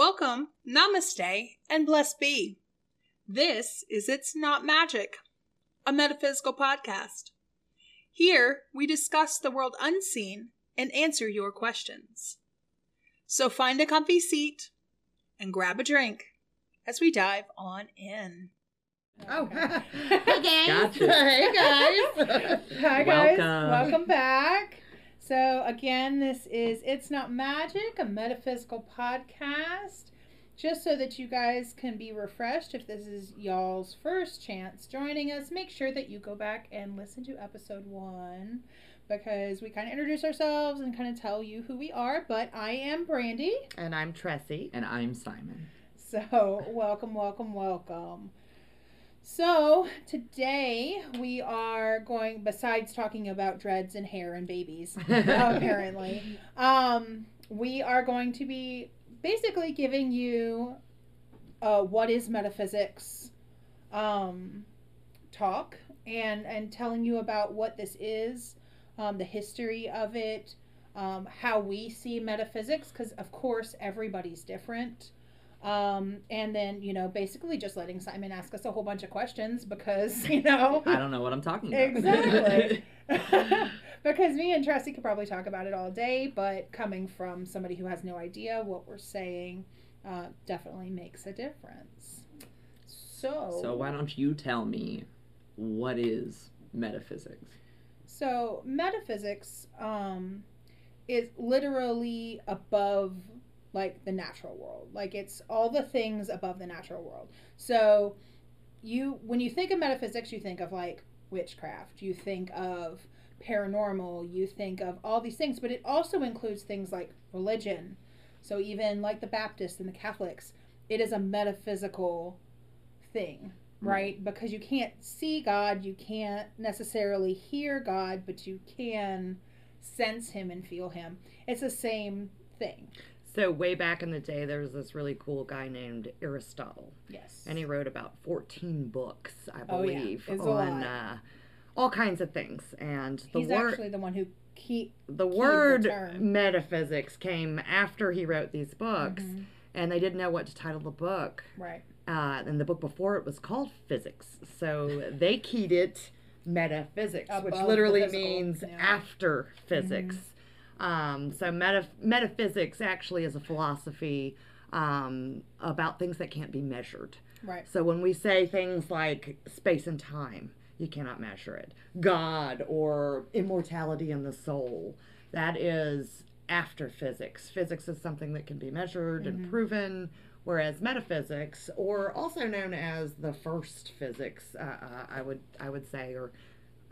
Welcome, namaste, and blessed be. This is It's Not Magic, a metaphysical podcast. Here, we discuss the world unseen and answer your questions. So find a comfy seat and grab a drink as we dive on in. Oh, Hey guys. Gotcha. Hey guys. Hi guys, Welcome. welcome back. So again, this is It's Not Magic, a metaphysical podcast. Just so that you guys can be refreshed, if this is y'all's first chance joining us, make sure that you go back and listen to episode one because we kind of introduce ourselves and kind of tell you who we are. But I am Brandi, And I'm Tressie. And I'm Simon. so welcome, welcome, welcome. So today we are going, besides talking about dreads and hair and babies, apparently, um, we are going to be basically giving you uh, what is metaphysics um, talk and and telling you about what this is, um, the history of it, um, how we see metaphysics, because of course everybody's different. Um, and then you know basically just letting Simon ask us a whole bunch of questions because you know I don't know what I'm talking about. Exactly. because me and Tressie could probably talk about it all day, but coming from somebody who has no idea what we're saying uh, definitely makes a difference. So, so why don't you tell me what is metaphysics? so metaphysics um, is literally above like the natural world. Like it's all the things above the natural world. So you when you think of metaphysics, you think of like witchcraft. You think of paranormal. You think of all these things, but it also includes things like religion. So even like the Baptists and the Catholics, it is a metaphysical thing, mm. right? Because you can't see God, you can't necessarily hear God, but you can sense him and feel him. It's the same thing. So way back in the day, there was this really cool guy named Aristotle, Yes. and he wrote about 14 books, I Oh, yeah. believe, on uh, all kinds of things. And the He's word actually the one who keep the the word term. metaphysics came after he wrote these books, Mhm. and they didn't know what to title the book. right. Uh, and the book before it was called Physics, so they keyed it metaphysics, which Above the literally means yeah. Mm-hmm. after physics. Um, so meta- metaphysics actually is a philosophy um, about things that can't be measured. Right. So when we say things like space and time, you cannot measure it. God or immortality in the soul, that is after physics. Physics is something that can be measured and proven, whereas metaphysics, or also known as the first physics, uh, uh, I would I would say, or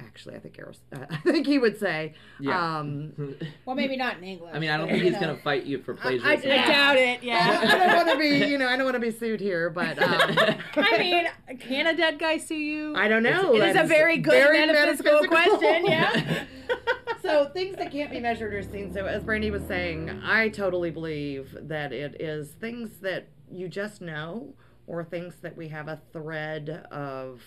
actually I think Aris- uh, I think he would say, Yeah. um, Well, maybe not in English. I mean, I don't but, think he's know. gonna fight you for I, I plagiarism. doubt it. Yeah. I don't want to be, you know, I don't want to be sued here, but um, I mean, can a dead guy sue you? I don't know. it is a That's very good very metaphysical, metaphysical. question. Yeah. so things that can't be measured or seen. So as Brandi was saying, I totally believe that it is things that you just know or things that we have a thread of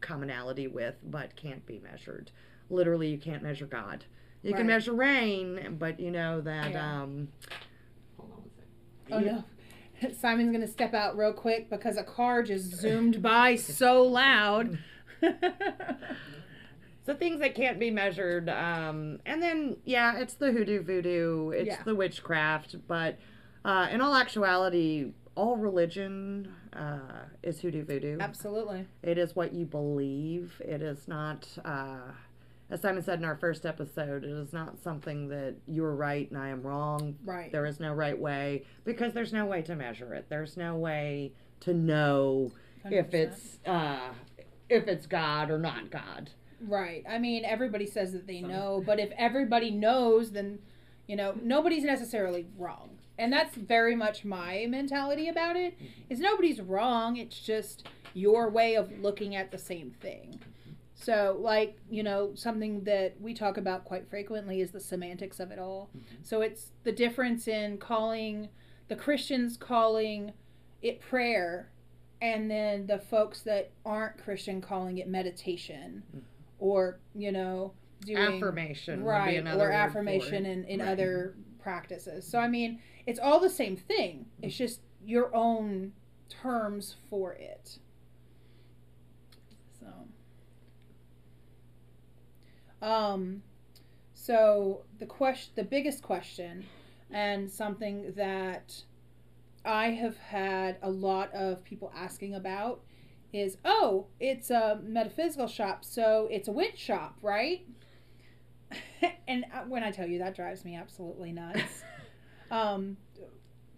commonality with but can't be measured. Literally you can't measure God. You Right. can measure rain, but you know that Yeah. um Hold on one second. Oh no. Simon's gonna step out real quick because a car just zoomed by so loud. So things that can't be measured, um, and then yeah, it's the hoodoo voodoo, it's Yeah. the witchcraft, but uh, in all actuality, all religion uh, is hoodoo voodoo. Absolutely. It is what you believe. It is not, uh, as Simon said in our first episode, it is not something that you're right and I am wrong. Right. There is no right way because there's no way to measure it. There's no way to know if 100%. it's uh, if it's God or not God. Right. I mean, everybody says that they know, but if everybody knows, then, you know, nobody's necessarily wrong. And that's very much my mentality about it. Mm-hmm. Is nobody's wrong. It's just your way of looking at the same thing. So, like, you know, something that we talk about quite frequently is the semantics of it all. Mm-hmm. So, it's the difference in calling the Christians calling it prayer and then the folks that aren't Christian calling it meditation mm-hmm. or, you know, doing affirmation would be right or affirmation in, in Right. other practices. So I mean, it's all the same thing. It's just your own terms for it. So um so the question the biggest question and something that I have had a lot of people asking about is oh, it's a metaphysical shop, so it's a witch shop, right? and uh, when I tell you that drives me absolutely nuts. um,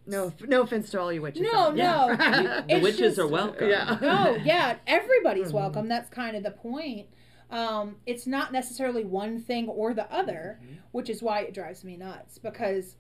No, no offense to all you witches. No, out there. no. The witches just- are welcome. Yeah. oh yeah, everybody's Mhm. welcome. That's kind of the point. Um, it's not necessarily one thing or the other, which is why it drives me nuts because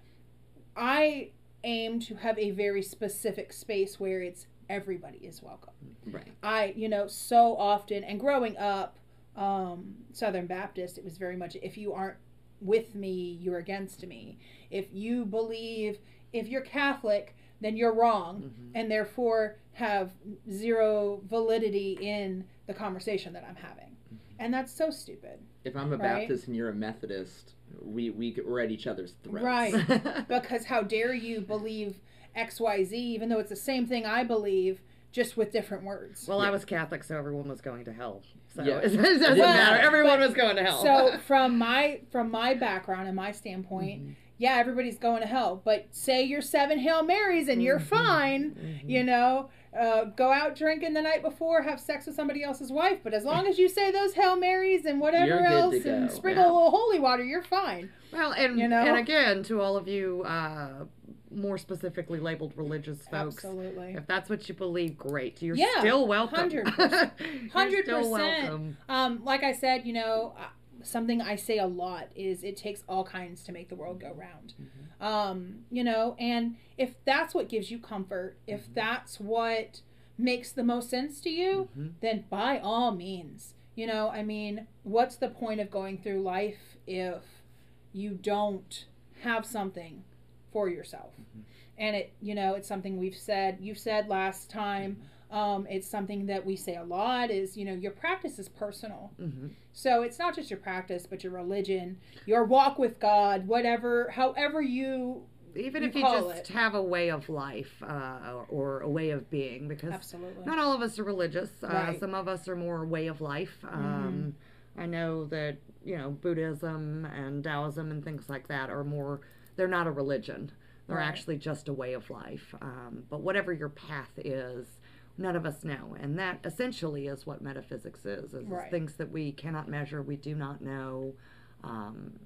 I aim to have a very specific space where it's everybody is welcome. Right. I, you know, so often and growing up, um, Southern Baptist, it was very much if you aren't with me, you're against me. If you believe, if you're Catholic, then you're wrong Mhm. and therefore have zero validity in the conversation that I'm having. And that's so stupid. If I'm a Right. Baptist and you're a Methodist, we we we're at each other's throats. Right. because how dare you believe XYZ even though it's the same thing I believe just with different words. well, I was Catholic, so everyone was going to hell. So Yeah. it doesn't Well, matter. Everyone but- was going to hell. So from my from my background and my standpoint, Mm-hmm. yeah, everybody's going to hell. But say you're seven Hail Marys and you're Mhm. fine, Mhm. you know. Uh, go out drinking the night before, have sex with somebody else's wife. But as long as you say those Hail Marys and whatever You're good to else and sprinkle yeah. a little holy water, you're fine. Well, and You know? and again, to all of you uh, more specifically labeled religious folks, Absolutely. if that's what you believe, great. You're Yeah, still welcome. 100%. You're still 100%. welcome. Um, like I said, you know, uh, something I say a lot is it takes all kinds to make the world go round. Um, you know, and if that's what gives you comfort, if that's what makes the most sense to you, Mhm. then by all means, you know, I mean, what's the point of going through life if you don't have something for yourself? And it, you know, it's something we've said, you said last time, um, it's something that we say a lot is, you know, your practice is personal. Mhm. So it's not just your practice, but your religion, your walk with God, whatever, however you Even You if you just it. have a way of life uh, or a way of being, because absolutely. not all of us are religious. Uh, Right. Some of us are more way of life. Um, I know that you know Buddhism and Taoism and things like that are more. They're not a religion. They're Right. actually just a way of life. Um, but whatever your path is, none of us know, and that essentially is what metaphysics is: is Right. things that we cannot measure, we do not know. Um,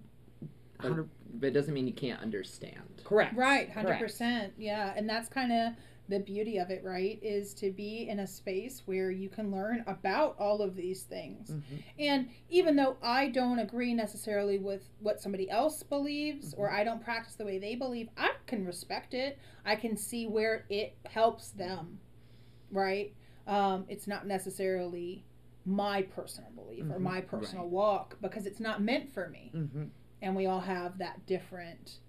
But, but it doesn't mean you can't understand. correct. Right, hundred Correct. percent. Yeah, and that's kind of the beauty of it, right? Is to be in a space where you can learn about all of these things. Mhm. And even though I don't agree necessarily with what somebody else believes, or I don't practice the way they believe, I can respect it. I can see where it helps them, right? Um, it's not necessarily my personal belief or Mhm. my personal walk because it's not meant for me. Mhm. And we all have that different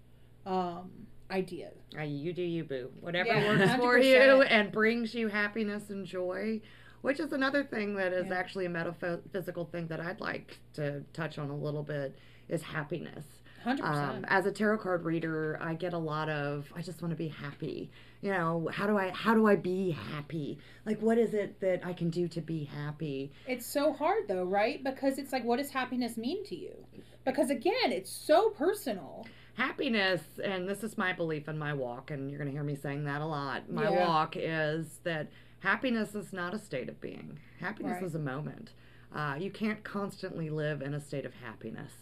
um, idea. Uh, you do you, boo. Whatever Yeah, works for 100%. you and brings you happiness and joy, which is another thing that is Yeah. actually a metaphysical thing that I'd like to touch on a little bit is happiness. Hundred Um, as a tarot card reader, I get a lot of I just want to be happy. You know, how do I how do I be happy? Like what is it that I can do to be happy? It's so hard though, right? Because it's like, what does happiness mean to you? Because again, it's so personal. Happiness and this is my belief in my walk and you're going to hear me saying that a lot my Yeah. walk is that happiness is not a state of being happiness Right. is a moment uh, you can't constantly live in a state of happiness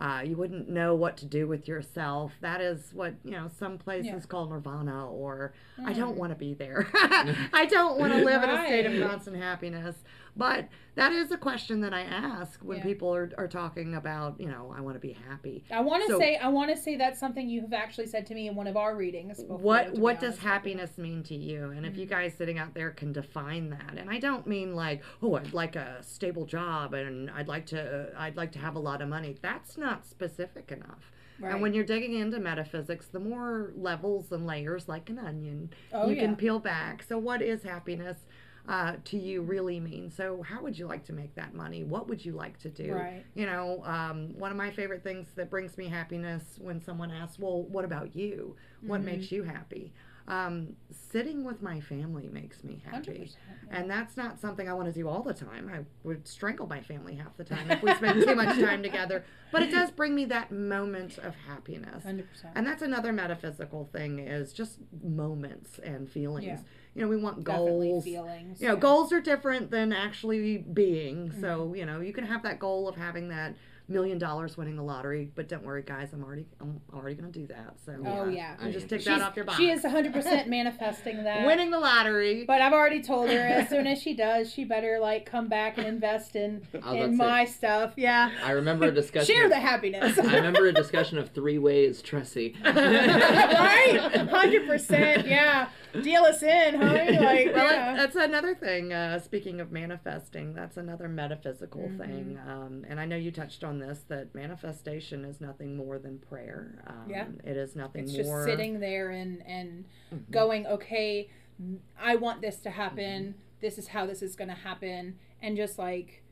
uh, you wouldn't know what to do with yourself that is what you know some places Yeah. call nirvana or i Mm. don't want to be there i don't want to live in a state of constant happiness but that is a question that i ask when Yeah. people are, are talking about you know i want to be happy I want to So- say, I want to say that's something you have actually said to me in one of our readings. Before, what what does happiness mean to you and if you Mhm. guys sitting out there can define that and i don't mean like oh i'd like a stable job and i'd like to i'd like to have a lot of money that's not specific enough Right. and when you're digging into metaphysics the more levels and layers like an onion oh you yeah, can peel back so what is happiness uh, to you really mean? So, how would you like to make that money? What would you like to do? Right. You know, um, one of my favorite things that brings me happiness when someone asks, Well, what about you? What Mhm. makes you happy? Um, sitting with my family makes me happy. 100%. And that's not something I want to do all the time. I would strangle my family half the time if we spend too much time together. But it does bring me that moment of happiness. 100%. And that's another metaphysical thing is just moments and feelings. Yeah. You know, we want goals. Definitely feelings. You know, yeah. goals are different than actually being. Mm-hmm. So, you know, you can have that goal of having that million dollars winning the lottery, but don't worry guys, I'm already I'm already going to do that. So, Oh, yeah. I'm just take She's- that off your box. She is 100% manifesting that. winning the lottery. But I've already told her as soon as she does, she better like come back and invest in I was in to say, my stuff. Yeah. I remember a discussion. Share of- the happiness. I remember a discussion of three ways, Tressie. right? Hundred percent. Yeah. Deal us in, honey. Like, well, yeah. that's another thing. Uh, speaking of manifesting, that's another metaphysical Mhm. thing. Um, and I know you touched on this that manifestation is nothing more than prayer. Um, Yeah. It is nothing it's more. just sitting there and and Mhm. going, okay, I want this to happen. This is how this is going to happen, and just like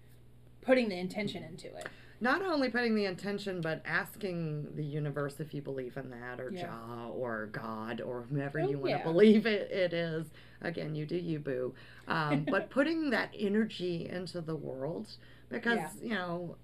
putting the intention into it. Not only putting the intention, but asking the universe if you believe in that, or Yeah. Jah, or God, or whomever Oh, you want yeah. to believe it, it is. Again, you do you, boo. Um, but putting that energy into the world, because Yeah. you know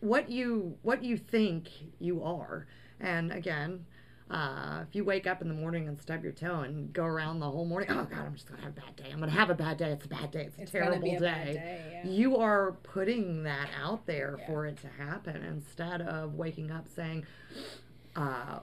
what you what you think you are, and again. Uh, if you wake up in the morning and stub your toe and go around the whole morning, oh God, I'm just gonna have a bad day. I'm gonna have a bad day. It's a bad day. It's a It's terrible gonna be a day day. Yeah. you are putting that out there Yeah. for it to happen instead of waking up saying uh,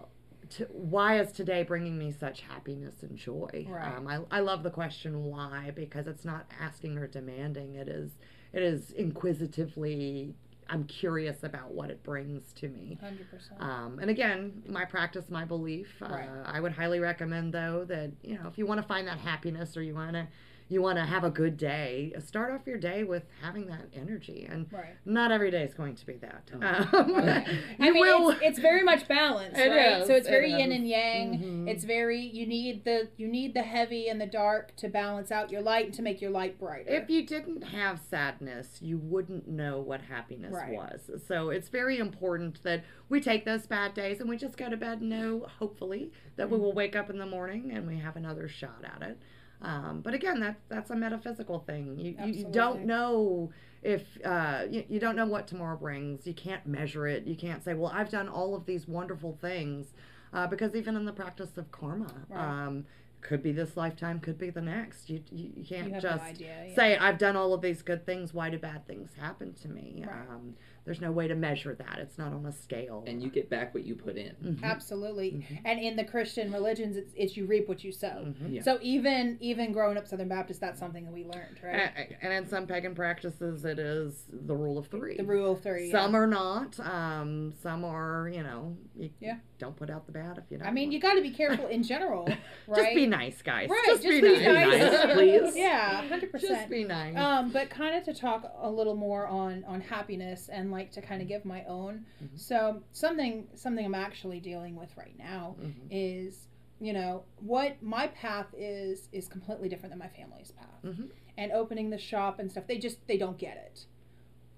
to, why is today bringing me such happiness and joy Right. um, I, I love the question why because it's not asking or demanding it is it is inquisitively i'm curious about what it brings to me Hundred percent. um, and again, my practice, my belief. Right. Uh, I would highly recommend, though, that you know, if you want to find that happiness or you want to, you want to have a good day, start off your day with having that energy. And Right. not every day is going to be that. Oh. Um, Right. I mean, will. it's, it's very much balanced, It right? is, so it's it very yin is. and yang. Mhm. It's very you need the you need the heavy and the dark to balance out your light and to make your light brighter. If you didn't have sadness, you wouldn't know what happiness Right. was. So it's very important that we take those bad days and we just go to bed and know, hopefully, that we Mm-hmm. will wake up in the morning and we have another shot at it. Um, but again, that that's a metaphysical thing. You, you, you don't know if uh, you, you don't know what tomorrow brings. You can't measure it. You can't say, well, I've done all of these wonderful things, uh, because even in the practice of karma, Right. um, could be this lifetime, could be the next. You you, you can't just no idea. yeah. say I've done all of these good things. Why do bad things happen to me? Right. Um, there's no way to measure that. It's not on a scale. and you get back what you put in. Mhm. Absolutely. Mhm. And in the Christian religions, it's, it's you reap what you sow. Mhm. Yeah. So even even growing up Southern Baptist, that's something that we learned, right? A- And in some pagan practices, it is the rule of three. the rule of three. Some yeah. are not. Um, some are, you know, you Yeah. don't put out the bad if you don't. I mean, want you got to be careful in general, right? Just be nice, guys. Right, Just, just be, be nice. nice, please. Yeah, hundred percent. Just percent. be nice. Um, but kind of to talk a little more on on happiness and like to kind of give my own. Mhm. So something something I'm actually dealing with right now Mhm. is you know what my path is is completely different than my family's path Mhm. and opening the shop and stuff they just they don't get it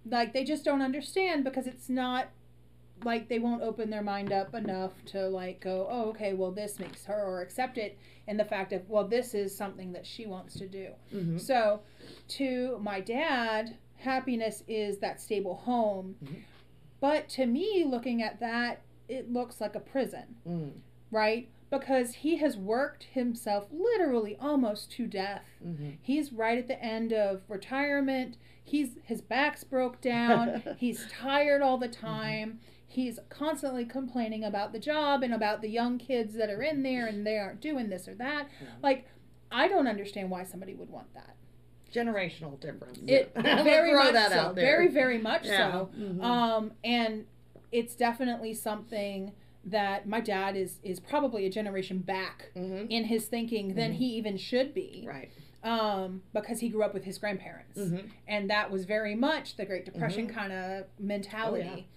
like they just don't understand because it's not like they won't open their mind up enough to like go oh okay well this makes her or accept it in the fact of well this is something that she wants to do Mhm. so to my dad happiness is that stable home Mhm. but to me looking at that it looks like a prison Mm. right? Because he has worked himself literally almost to death. Mhm. He's right at the end of retirement. He's his back's broke down. He's tired all the time. He's constantly complaining about the job and about the young kids that are in there and they aren't doing this or that. Like I don't understand why somebody would want that. Generational difference. It I'm very throw much that so. there. Very very much Yeah. so. Mhm. Um, and it's definitely something that my dad is is probably a generation back Mhm. in his thinking than Mhm. he even should be Right. um, because he grew up with his grandparents Mhm. and that was very much the great depression Mhm. kind of mentality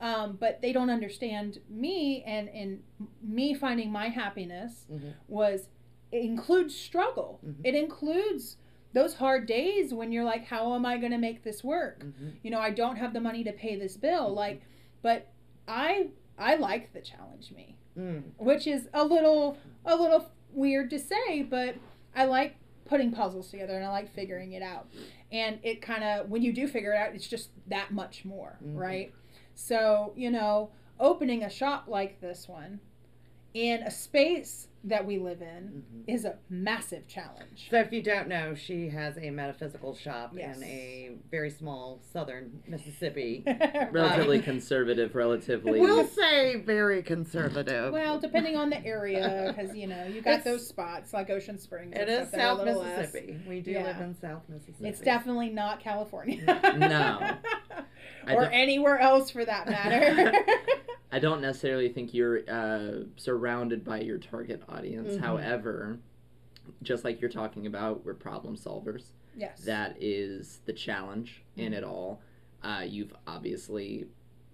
um, but they don't understand me and and me finding my happiness Mhm. was it includes struggle it includes those hard days when you're like, how am I going to make this work? Mhm. You know, I don't have the money to pay this bill. Like, but I I like the challenge me, Mm. which is a little a little weird to say, but I like putting puzzles together and I like figuring it out. And it kind of when you do figure it out, it's just that much more, Mhm. right? So, you know, opening a shop like this one in a space that we live in Mhm. is a massive challenge. So if you don't know, she has a metaphysical shop Yes. in a very small southern Mississippi. Relatively conservative, relatively. We'll say very conservative. well, depending on the area, because you know you got It's- those spots like Ocean Springs. it and is stuff that are a South little less. Mississippi. We do Yeah. live in South Mississippi. It's definitely not California. No. Or anywhere else for that matter. I don't necessarily think you're uh, surrounded by your target audience. Mhm. However, just like you're talking about, we're problem solvers. yes. That is the challenge in Mm-hmm. it all. Uh, you've obviously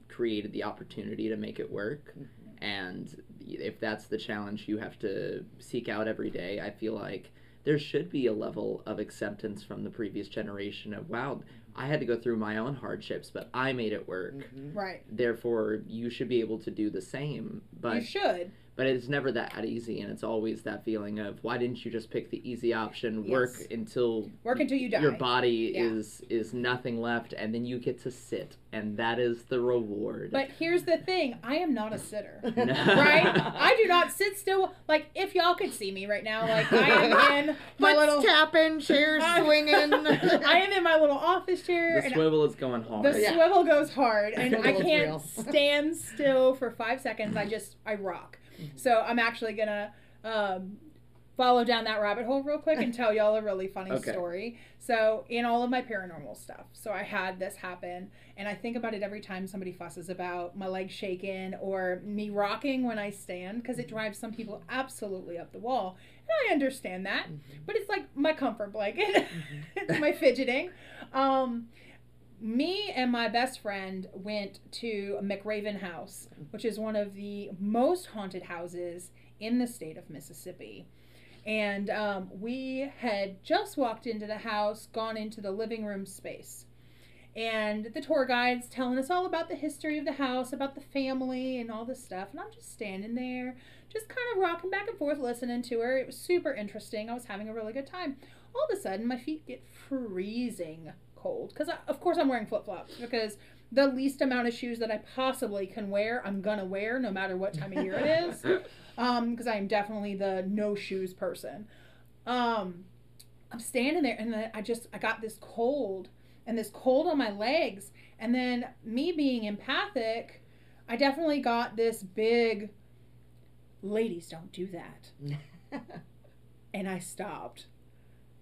created the opportunity to make it work. Mhm. And if that's the challenge you have to seek out every day, I feel like there should be a level of acceptance from the previous generation of, wow, I had to go through my own hardships, but I made it work. Mhm. right. Therefore, you should be able to do the same. But You should. But it's never that easy, and it's always that feeling of why didn't you just pick the easy option, work Yes. until Work until you die. your body Yeah. is is nothing left, and then you get to sit, and that is the reward. But here's the thing: I am not a sitter. No. right? I do not sit still. Like if y'all could see me right now, like I am in my Foot's little. tapping, chairs swinging. I am in my little office chair, the swivel is going hard. the Yeah. swivel goes hard, and I can't stand still for five seconds. I just I rock. Mm-hmm. So I'm actually gonna um, follow down that rabbit hole real quick and tell y'all a really funny Okay. story. So in all of my paranormal stuff, so I had this happen, and I think about it every time somebody fusses about my legs shaking or me rocking when I stand because it drives some people absolutely up the wall, and I understand that. But it's like my comfort blanket, it's my fidgeting. Um, me and my best friend went to McRaven House, which is one of the most haunted houses in the state of Mississippi. And um, we had just walked into the house, gone into the living room space. And the tour guide's telling us all about the history of the house, about the family, and all this stuff. And I'm just standing there, just kind of rocking back and forth, listening to her. It was super interesting. I was having a really good time. All of a sudden, my feet get freezing cold because, of course, I'm wearing flip flops because the least amount of shoes that I possibly can wear, I'm gonna wear no matter what time of year it is. Um, because I am definitely the no shoes person. Um, I'm standing there and I just I got this cold and this cold on my legs, and then me being empathic, I definitely got this big. Ladies don't do that and I stopped.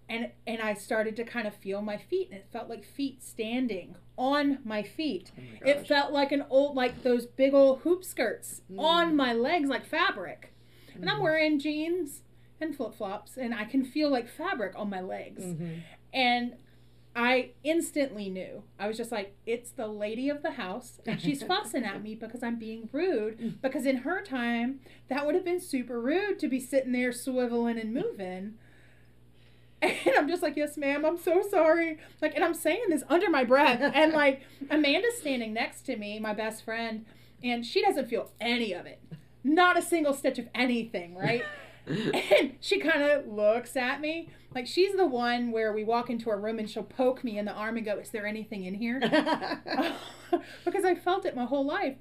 And and I started to kind of feel my feet and it felt like feet standing on my feet. Oh my It felt like an old like those big old hoop skirts Mm. on my legs like fabric. And Mm-hmm. I'm wearing jeans and flip-flops and I can feel like fabric on my legs. Mhm. And I instantly knew. I was just like, it's the lady of the house, and she's fussing at me because I'm being rude. Because in her time, that would have been super rude to be sitting there swiveling and moving. And I'm just like, yes, ma'am, I'm so sorry. Like, and I'm saying this under my breath. And like, Amanda's standing next to me, my best friend, and she doesn't feel any of it. Not a single stitch of anything, right? and she kind of looks at me like she's the one where we walk into a room and she'll poke me in the arm and go, "Is there anything in here?" because I felt it my whole life,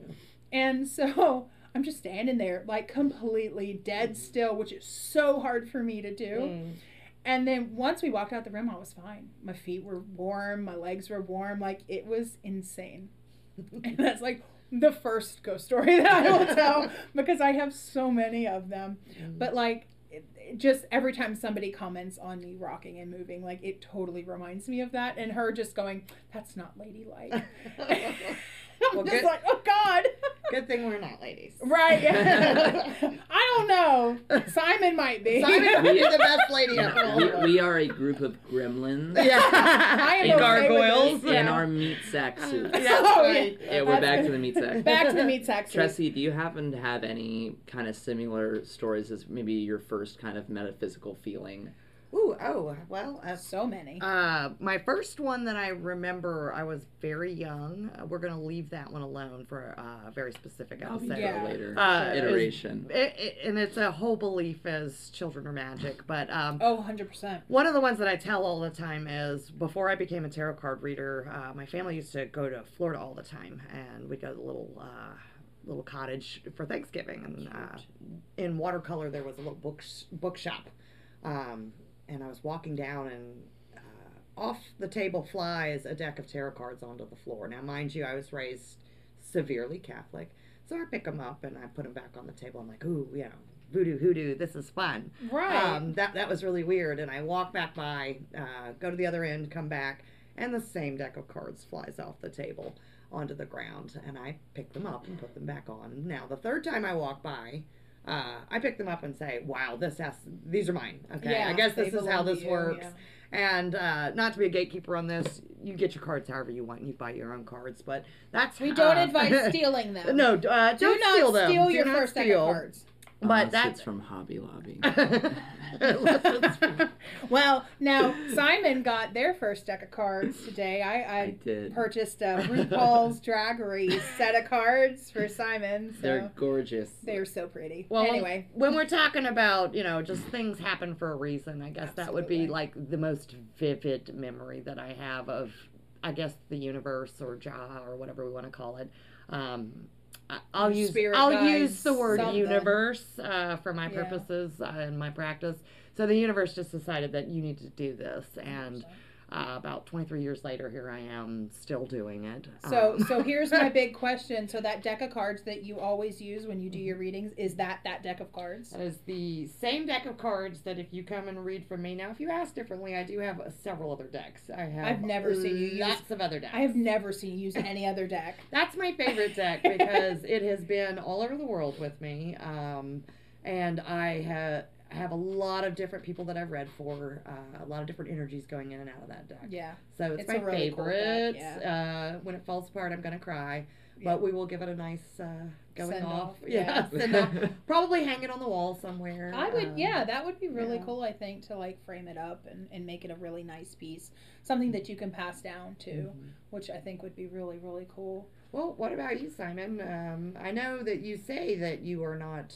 and so I'm just standing there like completely dead still, which is so hard for me to do. Mm. And then once we walked out the room, I was fine. My feet were warm, my legs were warm, like it was insane. and that's like the first ghost story that I will tell because I have so many of them. Mm. But like, it, it just every time somebody comments on me rocking and moving, like it totally reminds me of that, and her just going, "That's not ladylike." I'm Well, just good- like, "Oh God." Good thing we're not ladies. Right. I don't know. Simon might be. Simon would be the best lady No, of all we, we are a group of gremlins Yeah. I am In okay gargoyles. in yeah. our meat sack suits. That's Oh, yeah. right. Yeah, we're That's back to the meat sack. Back to the meat sack. suit. Tressie, do you happen to have any kind of similar stories as maybe your first kind of metaphysical feeling Ooh, oh, well, uh, So many. Uh, my first one that I remember, I was very young. Uh, we're gonna leave that one alone for a very specific I'll be episode. Yeah. later. Uh, Iteration. It, it, and it's a whole belief as children are magic. But um, oh, 100%. one of the ones that I tell all the time is before I became a tarot card reader, uh, my family used to go to Florida all the time, and we'd go to the little. Uh, little cottage for Thanksgiving, and uh, in watercolor there was a little book bookshop, um, and I was walking down and uh, off the table flies a deck of tarot cards onto the floor. Now, mind you, I was raised severely Catholic, so I pick them up and I put them back on the table. I'm like, ooh, you know, voodoo hoodoo, this is fun. Right. Um, that that was really weird. And I walk back by, uh, go to the other end, come back, and the same deck of cards flies off the table onto the ground, and I pick them up and put them back on. Now, the third time I walk by. Uh, I pick them up and say, "Wow, this has these are mine." Okay, Yeah, I guess this is how this you, works. yeah. And uh, not to be a gatekeeper on this, you get your cards however you want. And You buy your own cards, but that's We don't uh, advise stealing them. no, uh, Do don't steal them. steal Do your not first steal. of cards. But Unless that's it's from Hobby Lobby. well, now Simon got their first deck of cards today. I, I I did. purchased a RuPaul's Drag Race set of cards for Simon. So They're gorgeous. they're so pretty. Well, anyway, when we're talking about you know just things happen for a reason, I guess that would be like the most vivid memory that I have of, I guess the universe or Jah or whatever we want to call it. Um, I- I'll use spirit I'll use the word something. universe uh, for my Yeah. purposes uh, and my practice. So the universe just decided that you need to do this, and uh, about 23 years later, here I am still doing it. So Um, so here's my big question. So that deck of cards that you always use when you do your readings is that that deck of cards? That is the same deck of cards that if you come and read from me. Now, if you ask differently, I do have uh, several other decks. I have. I've never seen you use- lots of other decks. I have never seen you use any other deck. That's my favorite deck because it has been all over the world with me, um, and I have have a lot of different people that I've read for, uh, a lot of different energies going in and out of that deck. Yeah. So it's, It's my really cool favorite. uh, when it falls apart, I'm gonna cry. Yeah. But we will give it a nice uh, going Send off. off, Yeah, yeah. send off. Probably hang it on the wall somewhere. I would, um, yeah, that would be really yeah. cool. I think to like frame it up and, and make it a really nice piece, something that you can pass down to, Mhm. which I think would be really really cool. Well, what about you, Simon? Um, I know that you say that you are not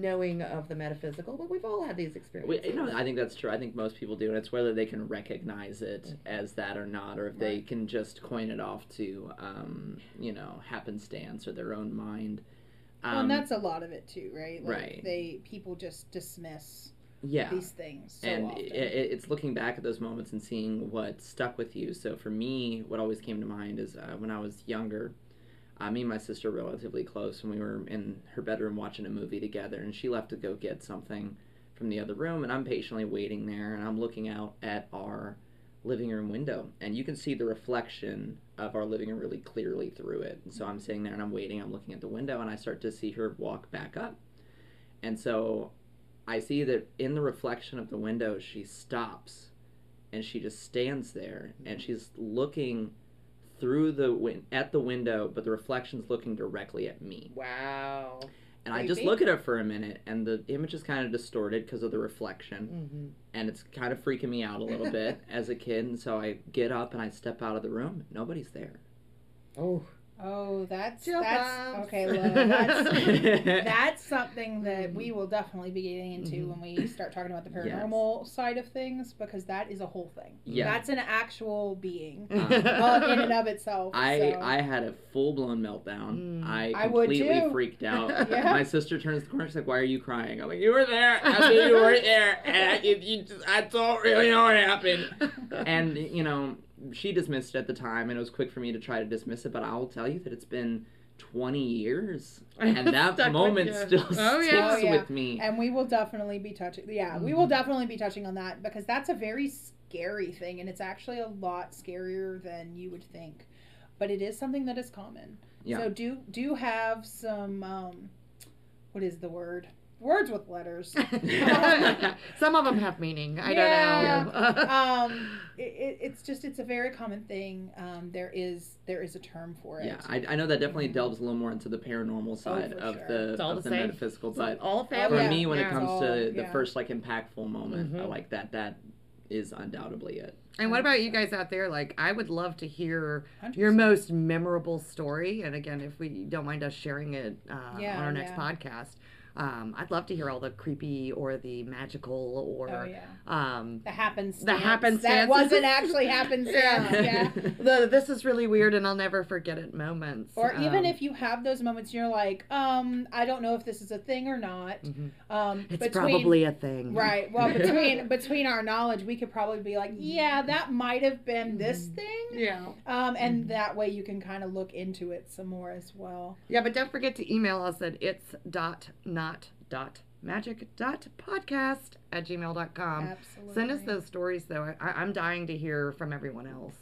knowing of the metaphysical, but we've all had these We, experiences. you know, I think that's true. I think most people do, and it's whether they can recognize it as that or not, or if they can just coin it off to, um, you know, happenstance or their own mind. Um, well, and that's a lot of it too, right? Like right. They people just dismiss yeah. these things so and often. it, it, it's looking back at those moments and seeing what stuck with you. So for me, what always came to mind is uh, when I was younger. Uh, me and my sister relatively close, and we were in her bedroom watching a movie together. And she left to go get something from the other room, and I'm patiently waiting there, and I'm looking out at our living room window, and you can see the reflection of our living room really clearly through it. And so I'm sitting there and I'm waiting. I'm looking at the window, and I start to see her walk back up. And so I see that in the reflection of the window, she stops and she just stands there and she's looking through the win- at the window, but the reflection's looking directly at me. Wow. And I just look at it for a minute, and the image is kind of distorted because of the reflection, Mm-hmm. and it's kind of freaking me out a little bit as a kid. And so I get up and I step out of the room. Nobody's there. Oh. Oh, that's Chill that's bumps. okay. Lola, that's That's that's something that we will definitely be getting into Mhm. when we start talking about the Mm-hmm. Yes. paranormal side of things because that is a whole thing. Yeah. That's an actual being uh, in and of itself. I so. I had a full blown meltdown. Mm. I I would completely too. freaked out. Yeah. My sister turns the corner. She's like, "Why are you crying?" I'm like, "You were there. I knew you were there, and I, you, you just, I don't really know what happened." And you know, she dismissed it at the time, and it was quick for me to try to dismiss it. But I will tell you that it's been 20 years, and that moment still Oh, sticks yeah. Oh, yeah. with me. and we will definitely be touching. Yeah, we will definitely be touching on that because that's a very scary thing, and it's actually a lot scarier than you would think. But it is something that is common. Yeah. So do do have some um, what is the word? Words with letters. Some of them have meaning. I Yeah. don't know. um, it, it, it's just it's a very common thing. Um, there is there is a term for it. Yeah, I, I know that definitely delves a little more into the paranormal side for of sure. the It's all of the the same. metaphysical, It's but all for family. yeah. me, when Yeah. it comes All- to the first like impactful moment, I Mhm. like that. That is undoubtedly it. And what about you guys out there? Like, I would love to hear 100%. your most memorable story. And again, if we don't mind us sharing it uh, Yeah, on our next yeah. podcast, um, I'd love to hear all the creepy or the magical or Oh yeah. um, The happens. The happenstance. That wasn't actually happenstance. yeah. the this is really weird and I'll never forget it moments. Or even Um, if you have those moments, you're like, um, I don't know if this is a thing or not. mhm. Um, it's between, probably a thing. right. Well, between between our knowledge, we could probably be like, yeah, that might have been this Mhm. thing. Yeah. Um, and that way you can kind of look into it some more as well. Yeah, but don't forget to email us at it's dot not dot magic dot podcast at gmail.com. Absolutely. Send us those stories though. I, I'm dying to hear from everyone else.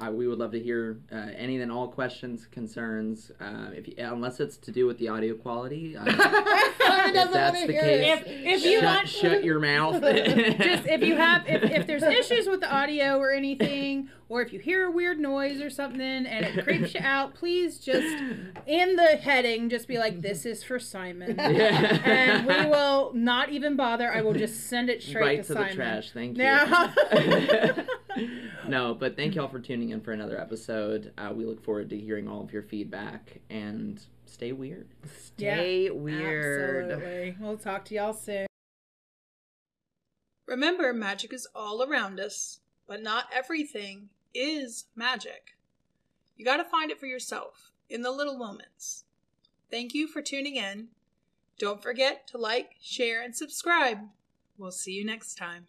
Uh, we would love to hear uh, any and all questions, concerns. Uh, if you, unless it's to do with the audio quality, uh, Simon doesn't that's wanna the hear case, it. If- if you shut, want- shut your mouth. just if you have if, if there's issues with the audio or anything or if you hear a weird noise or something and it creeps you out please just in the heading just be like this is for simon Yeah. and we will not even bother i will just send it straight right to, to simon the trash. Thank you. Yeah. no, but thank y'all for tuning in for another episode. Uh, we look forward to hearing all of your feedback and stay weird. Stay weird. absolutely we'll talk to y'all soon Remember, magic is all around us, but not everything is magic. You gotta find it for yourself in the little moments. Thank you for tuning in. Don't forget to like, share, and subscribe. We'll see you next time.